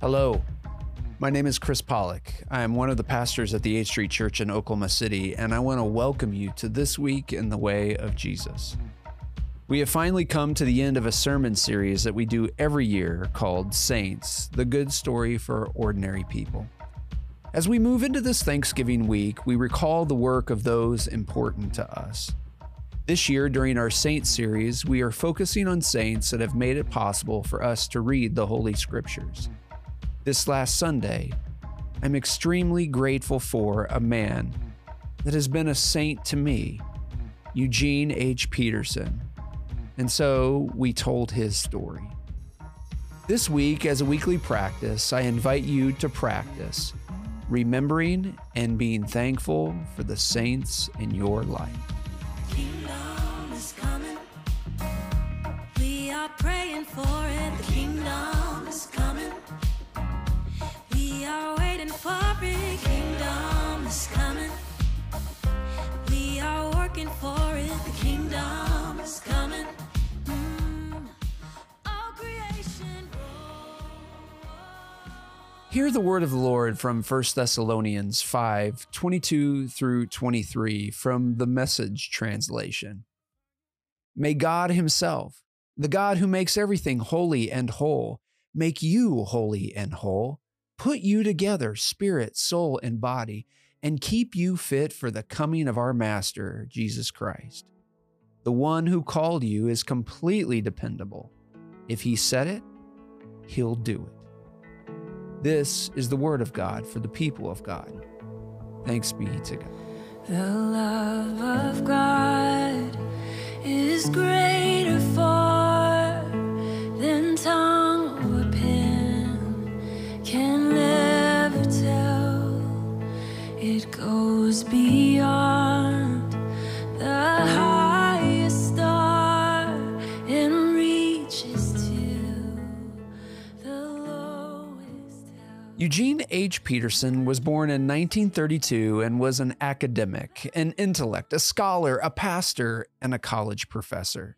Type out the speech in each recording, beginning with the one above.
Hello, my name is Chris Pollock. I am one of the pastors at the 8th Street Church in Oklahoma City, and I want to welcome you to This Week in the Way of Jesus. We have finally come to the end of a sermon series that we do every year called Saints, the good story for ordinary people. As we move into this Thanksgiving week, we recall the work of those important to us. This year, during our Saints series, we are focusing on saints that have made it possible for us to read the Holy Scriptures this last Sunday, I'm extremely grateful for a man that has been a saint to me, Eugene H. Peterson. And so we told his story. This week, as a weekly practice, I invite you to practice remembering and being thankful for the saints in your life. praying for it. The kingdom are working for it, the kingdom is coming. Mm. Hear the word of the Lord from 1 Thessalonians 5 22 through 23 from the Message translation. May God Himself, the God who makes everything holy and whole, make you holy and whole put you together, spirit, soul, and body, and keep you fit for the coming of our Master, Jesus Christ. The one who called you is completely dependable. If he said it, he'll do it. This is the word of God for the people of God. Thanks be to God. The love of God is greater far than tongue goes beyond the highest star and reaches to the lowest. Eugene H. Peterson was born in 1932 and was an academic, an intellect, a scholar, a pastor, and a college professor.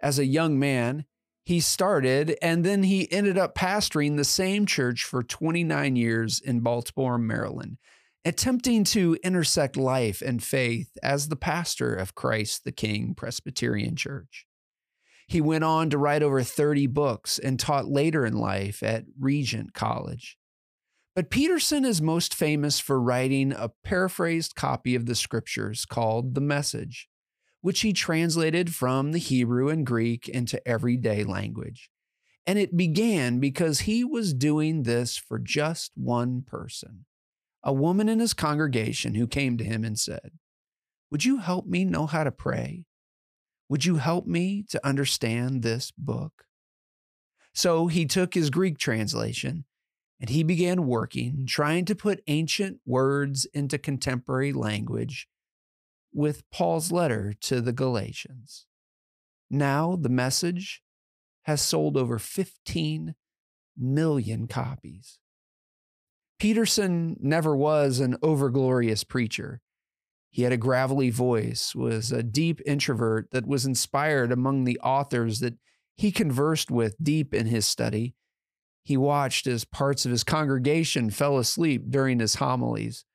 As a young man, he started and then he ended up pastoring the same church for 29 years in Baltimore, Maryland attempting to intersect life and faith as the pastor of Christ the King Presbyterian Church. He went on to write over 30 books and taught later in life at Regent College. But Peterson is most famous for writing a paraphrased copy of the scriptures called The Message, which he translated from the Hebrew and Greek into everyday language. And it began because he was doing this for just one person a woman in his congregation who came to him and said, Would you help me know how to pray? Would you help me to understand this book? So he took his Greek translation and he began working, trying to put ancient words into contemporary language with Paul's letter to the Galatians. Now the message has sold over 15 million copies. Peterson never was an overglorious preacher. He had a gravelly voice, was a deep introvert that was inspired among the authors that he conversed with deep in his study. He watched as parts of his congregation fell asleep during his homilies,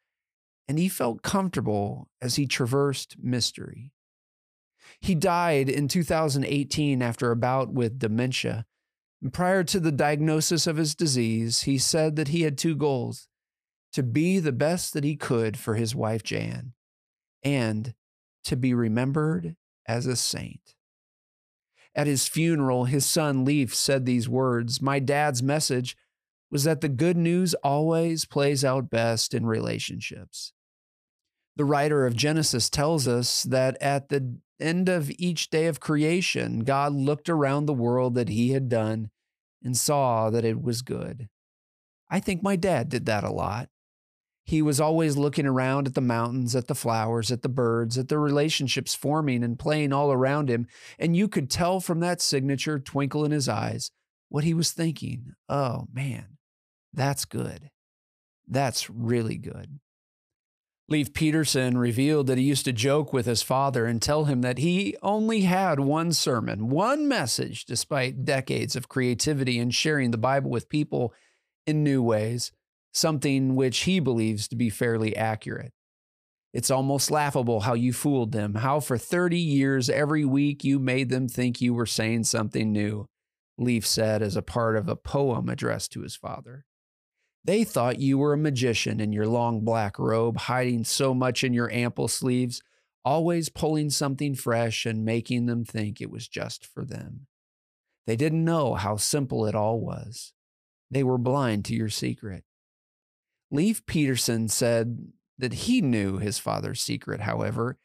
and he felt comfortable as he traversed mystery. He died in 2018 after a bout with dementia, Prior to the diagnosis of his disease, he said that he had two goals to be the best that he could for his wife, Jan, and to be remembered as a saint. At his funeral, his son Leif said these words My dad's message was that the good news always plays out best in relationships. The writer of Genesis tells us that at the end of each day of creation, God looked around the world that he had done and saw that it was good. I think my dad did that a lot. He was always looking around at the mountains, at the flowers, at the birds, at the relationships forming and playing all around him, and you could tell from that signature twinkle in his eyes what he was thinking. Oh, man, that's good. That's really good. Leif Peterson revealed that he used to joke with his father and tell him that he only had one sermon, one message, despite decades of creativity and sharing the Bible with people in new ways, something which he believes to be fairly accurate. It's almost laughable how you fooled them, how for 30 years every week you made them think you were saying something new, Leif said as a part of a poem addressed to his father. They thought you were a magician in your long black robe, hiding so much in your ample sleeves, always pulling something fresh and making them think it was just for them. They didn't know how simple it all was. They were blind to your secret. Leif Peterson said that he knew his father's secret, however,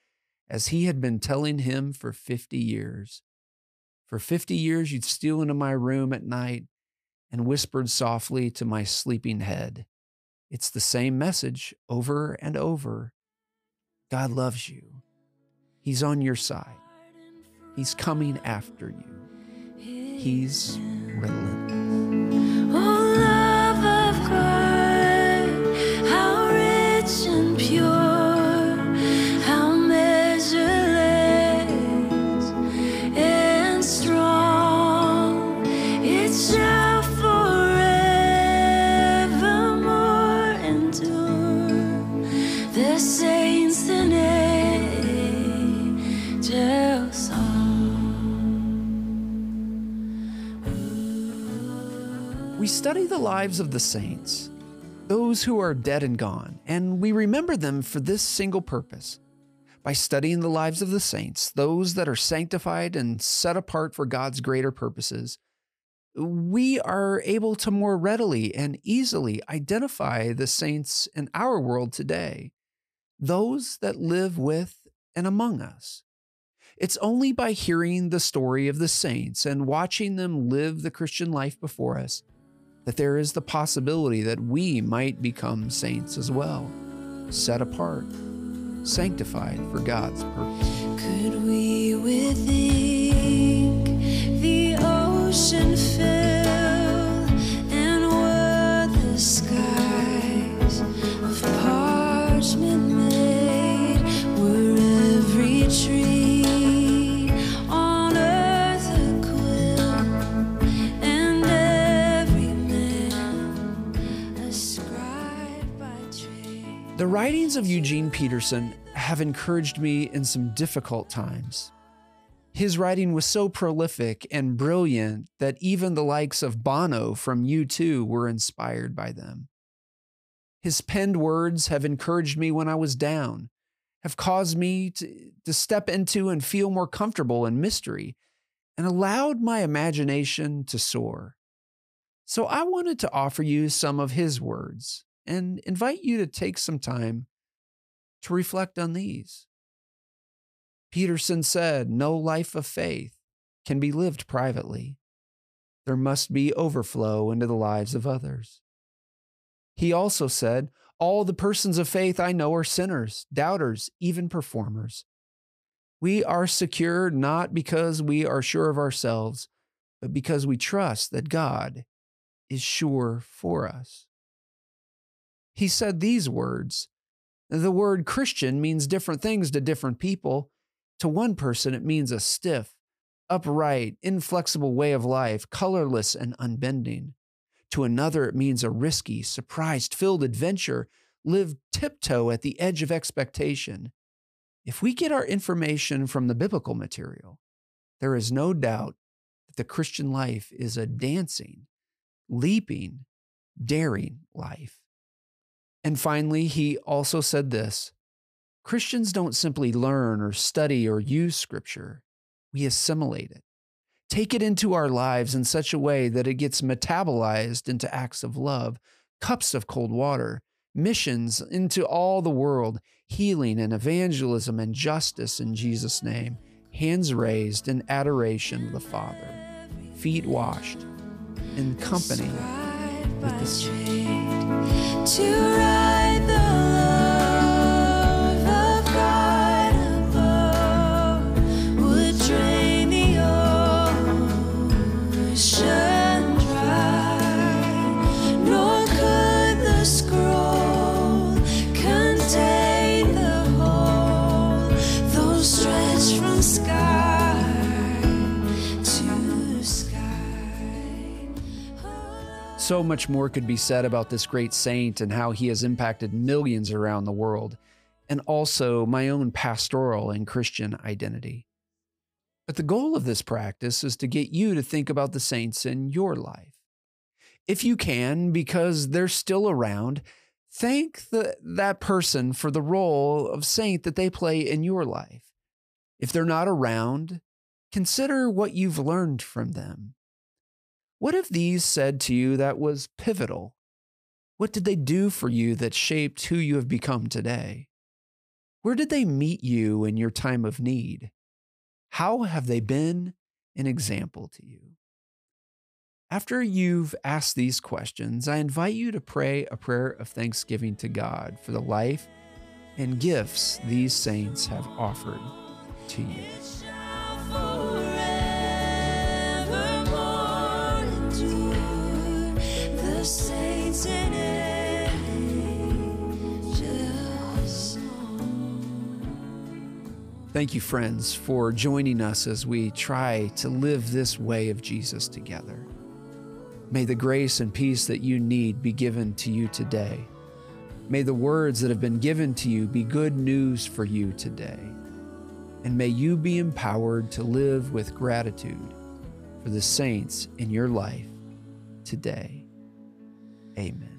as he had been telling him for 50 years. For 50 years, you'd steal into my room at night and whispered softly to my sleeping head. It's the same message over and over. God loves you. He's on your side. He's coming after you. He's relentless. Oh, love of God, how rich and pure, study the lives of the saints, those who are dead and gone, and we remember them for this single purpose. By studying the lives of the saints, those that are sanctified and set apart for God's greater purposes, we are able to more readily and easily identify the saints in our world today, those that live with and among us. It's only by hearing the story of the saints and watching them live the Christian life before us that there is the possibility that we might become saints as well, set apart, sanctified for God's purpose. Could we the ocean fill writings of Eugene Peterson have encouraged me in some difficult times. His writing was so prolific and brilliant that even the likes of Bono from U2 were inspired by them. His penned words have encouraged me when I was down, have caused me to, to step into and feel more comfortable in mystery, and allowed my imagination to soar. So I wanted to offer you some of his words and invite you to take some time to reflect on these. Peterson said, No life of faith can be lived privately. There must be overflow into the lives of others. He also said, All the persons of faith I know are sinners, doubters, even performers. We are secure not because we are sure of ourselves, but because we trust that God is sure for us. He said these words The word Christian means different things to different people. To one person, it means a stiff, upright, inflexible way of life, colorless and unbending. To another, it means a risky, surprise filled adventure, lived tiptoe at the edge of expectation. If we get our information from the biblical material, there is no doubt that the Christian life is a dancing, leaping, daring life. And finally, he also said this Christians don't simply learn or study or use Scripture, we assimilate it. Take it into our lives in such a way that it gets metabolized into acts of love, cups of cold water, missions into all the world, healing and evangelism and justice in Jesus' name, hands raised in adoration of the Father, feet washed, in company with the Son. To ride So much more could be said about this great saint and how he has impacted millions around the world, and also my own pastoral and Christian identity. But the goal of this practice is to get you to think about the saints in your life. If you can, because they're still around, thank the, that person for the role of saint that they play in your life. If they're not around, consider what you've learned from them. What have these said to you that was pivotal? What did they do for you that shaped who you have become today? Where did they meet you in your time of need? How have they been an example to you? After you've asked these questions, I invite you to pray a prayer of thanksgiving to God for the life and gifts these saints have offered to you. Thank you, friends, for joining us as we try to live this way of Jesus together. May the grace and peace that you need be given to you today. May the words that have been given to you be good news for you today. And may you be empowered to live with gratitude for the saints in your life today. Amen.